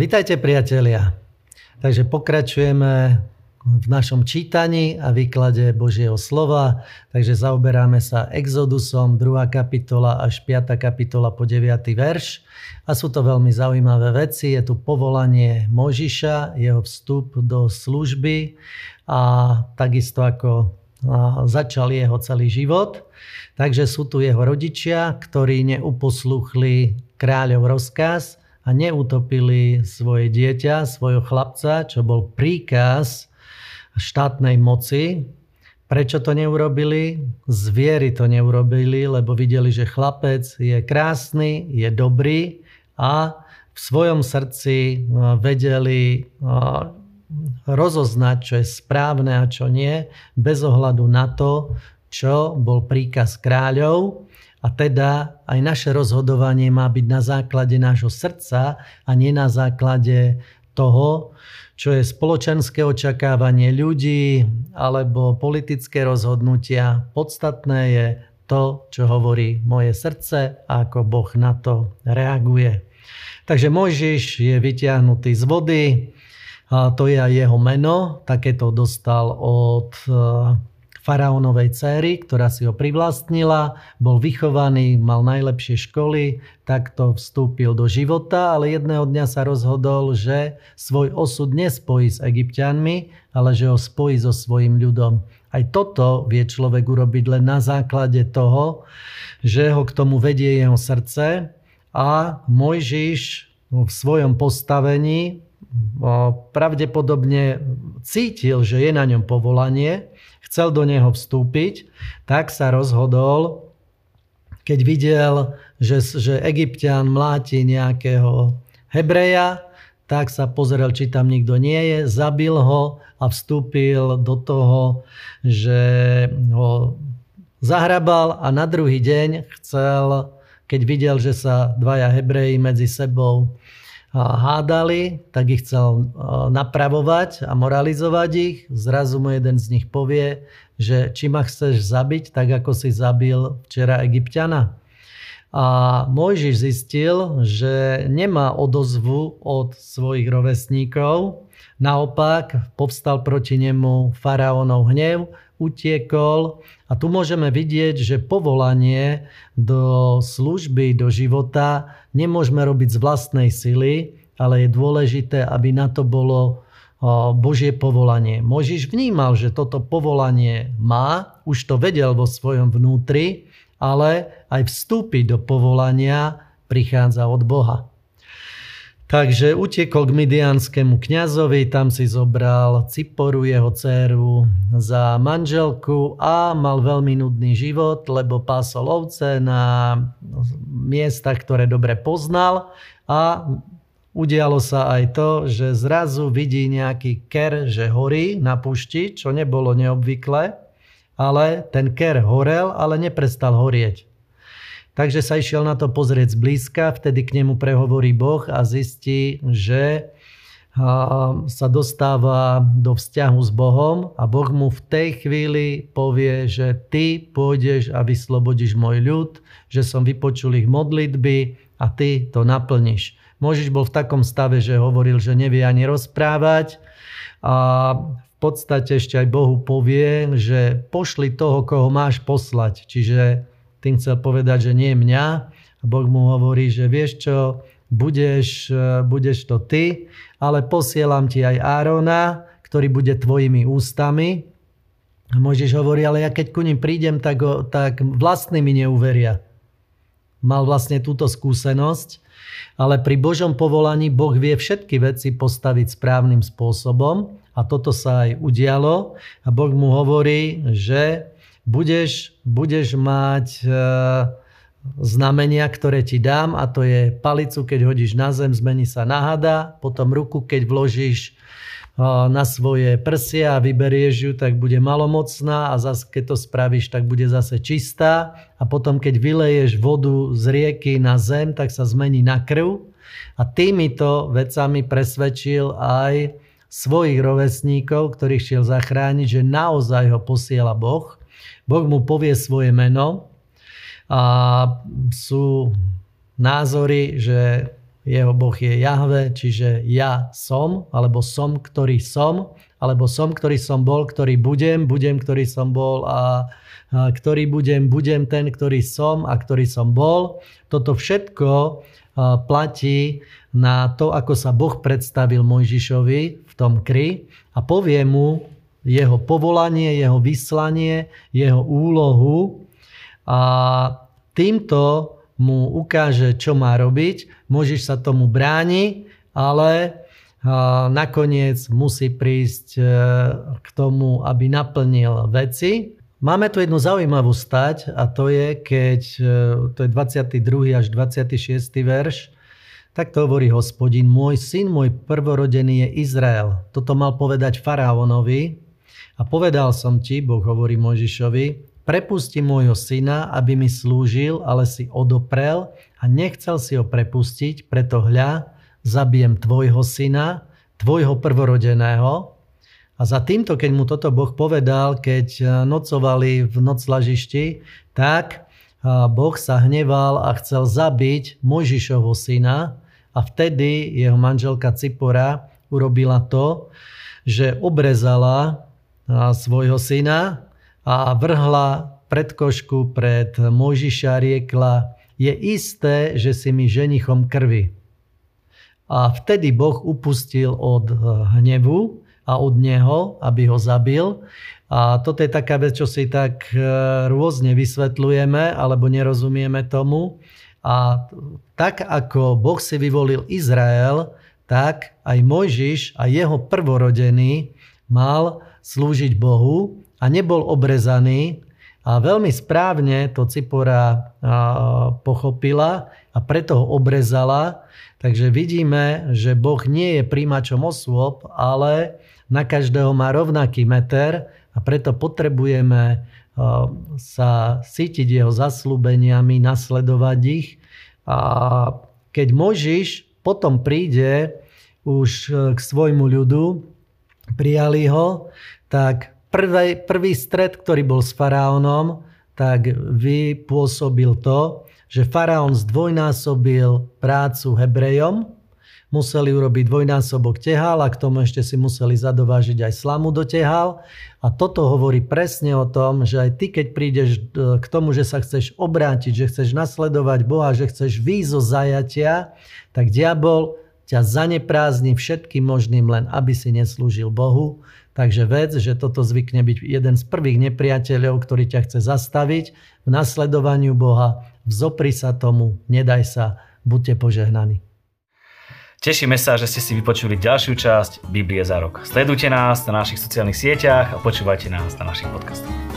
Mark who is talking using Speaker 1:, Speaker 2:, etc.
Speaker 1: Vítajte priatelia. Takže pokračujeme v našom čítaní a výklade Božieho slova. Takže zaoberáme sa Exodusom, 2. kapitola až 5. kapitola po 9. verš. A sú to veľmi zaujímavé veci. Je tu povolanie Možiša, jeho vstup do služby a takisto ako začal jeho celý život. Takže sú tu jeho rodičia, ktorí neuposluchli kráľov rozkaz a neutopili svoje dieťa, svojho chlapca, čo bol príkaz štátnej moci. Prečo to neurobili? Zviery to neurobili, lebo videli, že chlapec je krásny, je dobrý a v svojom srdci no, vedeli no, rozoznať, čo je správne a čo nie, bez ohľadu na to, čo bol príkaz kráľov a teda aj naše rozhodovanie má byť na základe nášho srdca a nie na základe toho, čo je spoločenské očakávanie ľudí alebo politické rozhodnutia. Podstatné je to, čo hovorí moje srdce a ako Boh na to reaguje. Takže Mojžiš je vyťahnutý z vody, a to je aj jeho meno, takéto dostal od faraónovej céry, ktorá si ho privlastnila, bol vychovaný, mal najlepšie školy, takto vstúpil do života, ale jedného dňa sa rozhodol, že svoj osud nespojí s egyptianmi, ale že ho spojí so svojim ľudom. Aj toto vie človek urobiť len na základe toho, že ho k tomu vedie jeho srdce a Mojžiš v svojom postavení pravdepodobne cítil, že je na ňom povolanie chcel do neho vstúpiť, tak sa rozhodol, keď videl, že, že egyptian mláti nejakého Hebreja, tak sa pozrel, či tam nikto nie je, zabil ho a vstúpil do toho, že ho zahrabal a na druhý deň chcel, keď videl, že sa dvaja Hebreji medzi sebou hádali, tak ich chcel napravovať a moralizovať ich. Zrazu mu jeden z nich povie, že či ma chceš zabiť, tak ako si zabil včera Egyptiana. A Mojžiš zistil, že nemá odozvu od svojich rovesníkov, naopak povstal proti nemu faraónov hnev, utiekol a tu môžeme vidieť, že povolanie do služby, do života nemôžeme robiť z vlastnej sily, ale je dôležité, aby na to bolo Božie povolanie. Možiš vnímal, že toto povolanie má, už to vedel vo svojom vnútri, ale aj vstúpiť do povolania prichádza od Boha. Takže utiekol k midianskému kňazovi, tam si zobral Ciporu, jeho dceru, za manželku a mal veľmi nudný život, lebo pásol ovce na miestach, ktoré dobre poznal a udialo sa aj to, že zrazu vidí nejaký ker, že horí na pušti, čo nebolo neobvyklé, ale ten ker horel, ale neprestal horieť. Takže sa išiel na to pozrieť zblízka, vtedy k nemu prehovorí Boh a zistí, že sa dostáva do vzťahu s Bohom a Boh mu v tej chvíli povie, že ty pôjdeš a vyslobodíš môj ľud, že som vypočul ich modlitby a ty to naplníš. Možiš bol v takom stave, že hovoril, že nevie ani rozprávať a podstate ešte aj Bohu povie, že pošli toho, koho máš poslať. Čiže tým chcel povedať, že nie mňa. A Boh mu hovorí, že vieš čo, budeš, e, budeš to ty, ale posielam ti aj Árona, ktorý bude tvojimi ústami. A Mojžiš hovorí, ale ja keď ku ním prídem, tak, tak vlastní mi neuveria. Mal vlastne túto skúsenosť, ale pri Božom povolaní Boh vie všetky veci postaviť správnym spôsobom a toto sa aj udialo a Boh mu hovorí, že budeš, budeš mať e, znamenia, ktoré ti dám a to je palicu, keď hodíš na zem, zmení sa na hada, potom ruku, keď vložíš na svoje prsia a vyberieš ju, tak bude malomocná a zase keď to spravíš, tak bude zase čistá. A potom keď vyleješ vodu z rieky na zem, tak sa zmení na krv. A týmito vecami presvedčil aj svojich rovesníkov, ktorých šiel zachrániť, že naozaj ho posiela Boh. Boh mu povie svoje meno. A sú názory, že jeho Boh je Jahve, čiže ja som, alebo som, ktorý som, alebo som, ktorý som bol, ktorý budem, budem, ktorý som bol a, a ktorý budem, budem ten, ktorý som a ktorý som bol. Toto všetko platí na to, ako sa Boh predstavil Mojžišovi v tom kry a povie mu jeho povolanie, jeho vyslanie, jeho úlohu a týmto mu ukáže, čo má robiť. Môžeš sa tomu bráni, ale nakoniec musí prísť e, k tomu, aby naplnil veci. Máme tu jednu zaujímavú stať a to je, keď e, to je 22. až 26. verš, tak to hovorí hospodin, môj syn, môj prvorodený je Izrael. Toto mal povedať faraónovi a povedal som ti, Boh hovorí Mojžišovi, prepusti môjho syna, aby mi slúžil, ale si odoprel a nechcel si ho prepustiť, preto hľa, zabijem tvojho syna, tvojho prvorodeného. A za týmto, keď mu toto Boh povedal, keď e, nocovali v noclažišti, tak e, Boh sa hneval a chcel zabiť Mojžišovho syna a vtedy jeho manželka Cipora urobila to, že obrezala e, svojho syna a vrhla pred košku pred Mojžiša riekla, je isté, že si mi ženichom krvi. A vtedy Boh upustil od hnevu a od neho, aby ho zabil. A toto je taká vec, čo si tak e, rôzne vysvetľujeme, alebo nerozumieme tomu. A tak ako Boh si vyvolil Izrael, tak aj Mojžiš a jeho prvorodený mal slúžiť Bohu a nebol obrezaný. A veľmi správne to Cipora pochopila a preto ho obrezala. Takže vidíme, že Boh nie je príjimačom osôb, ale na každého má rovnaký meter a preto potrebujeme sa cítiť jeho zaslúbeniami, nasledovať ich. A keď Možiš potom príde už k svojmu ľudu, prijali ho, tak prvý, prvý stred, ktorý bol s faraónom, tak vypôsobil to, že faraón zdvojnásobil prácu Hebrejom, museli urobiť dvojnásobok tehál a k tomu ešte si museli zadovážiť aj slamu do tehál. A toto hovorí presne o tom, že aj ty, keď prídeš k tomu, že sa chceš obrátiť, že chceš nasledovať Boha, že chceš výjsť zo zajatia, tak diabol ťa zaneprázdni všetkým možným len, aby si neslúžil Bohu Takže vec, že toto zvykne byť jeden z prvých nepriateľov, ktorý ťa chce zastaviť v nasledovaniu Boha, vzopri sa tomu, nedaj sa, buďte požehnaní.
Speaker 2: Tešíme sa, že ste si vypočuli ďalšiu časť Biblie za rok. Sledujte nás na našich sociálnych sieťach a počúvajte nás na našich podcastoch.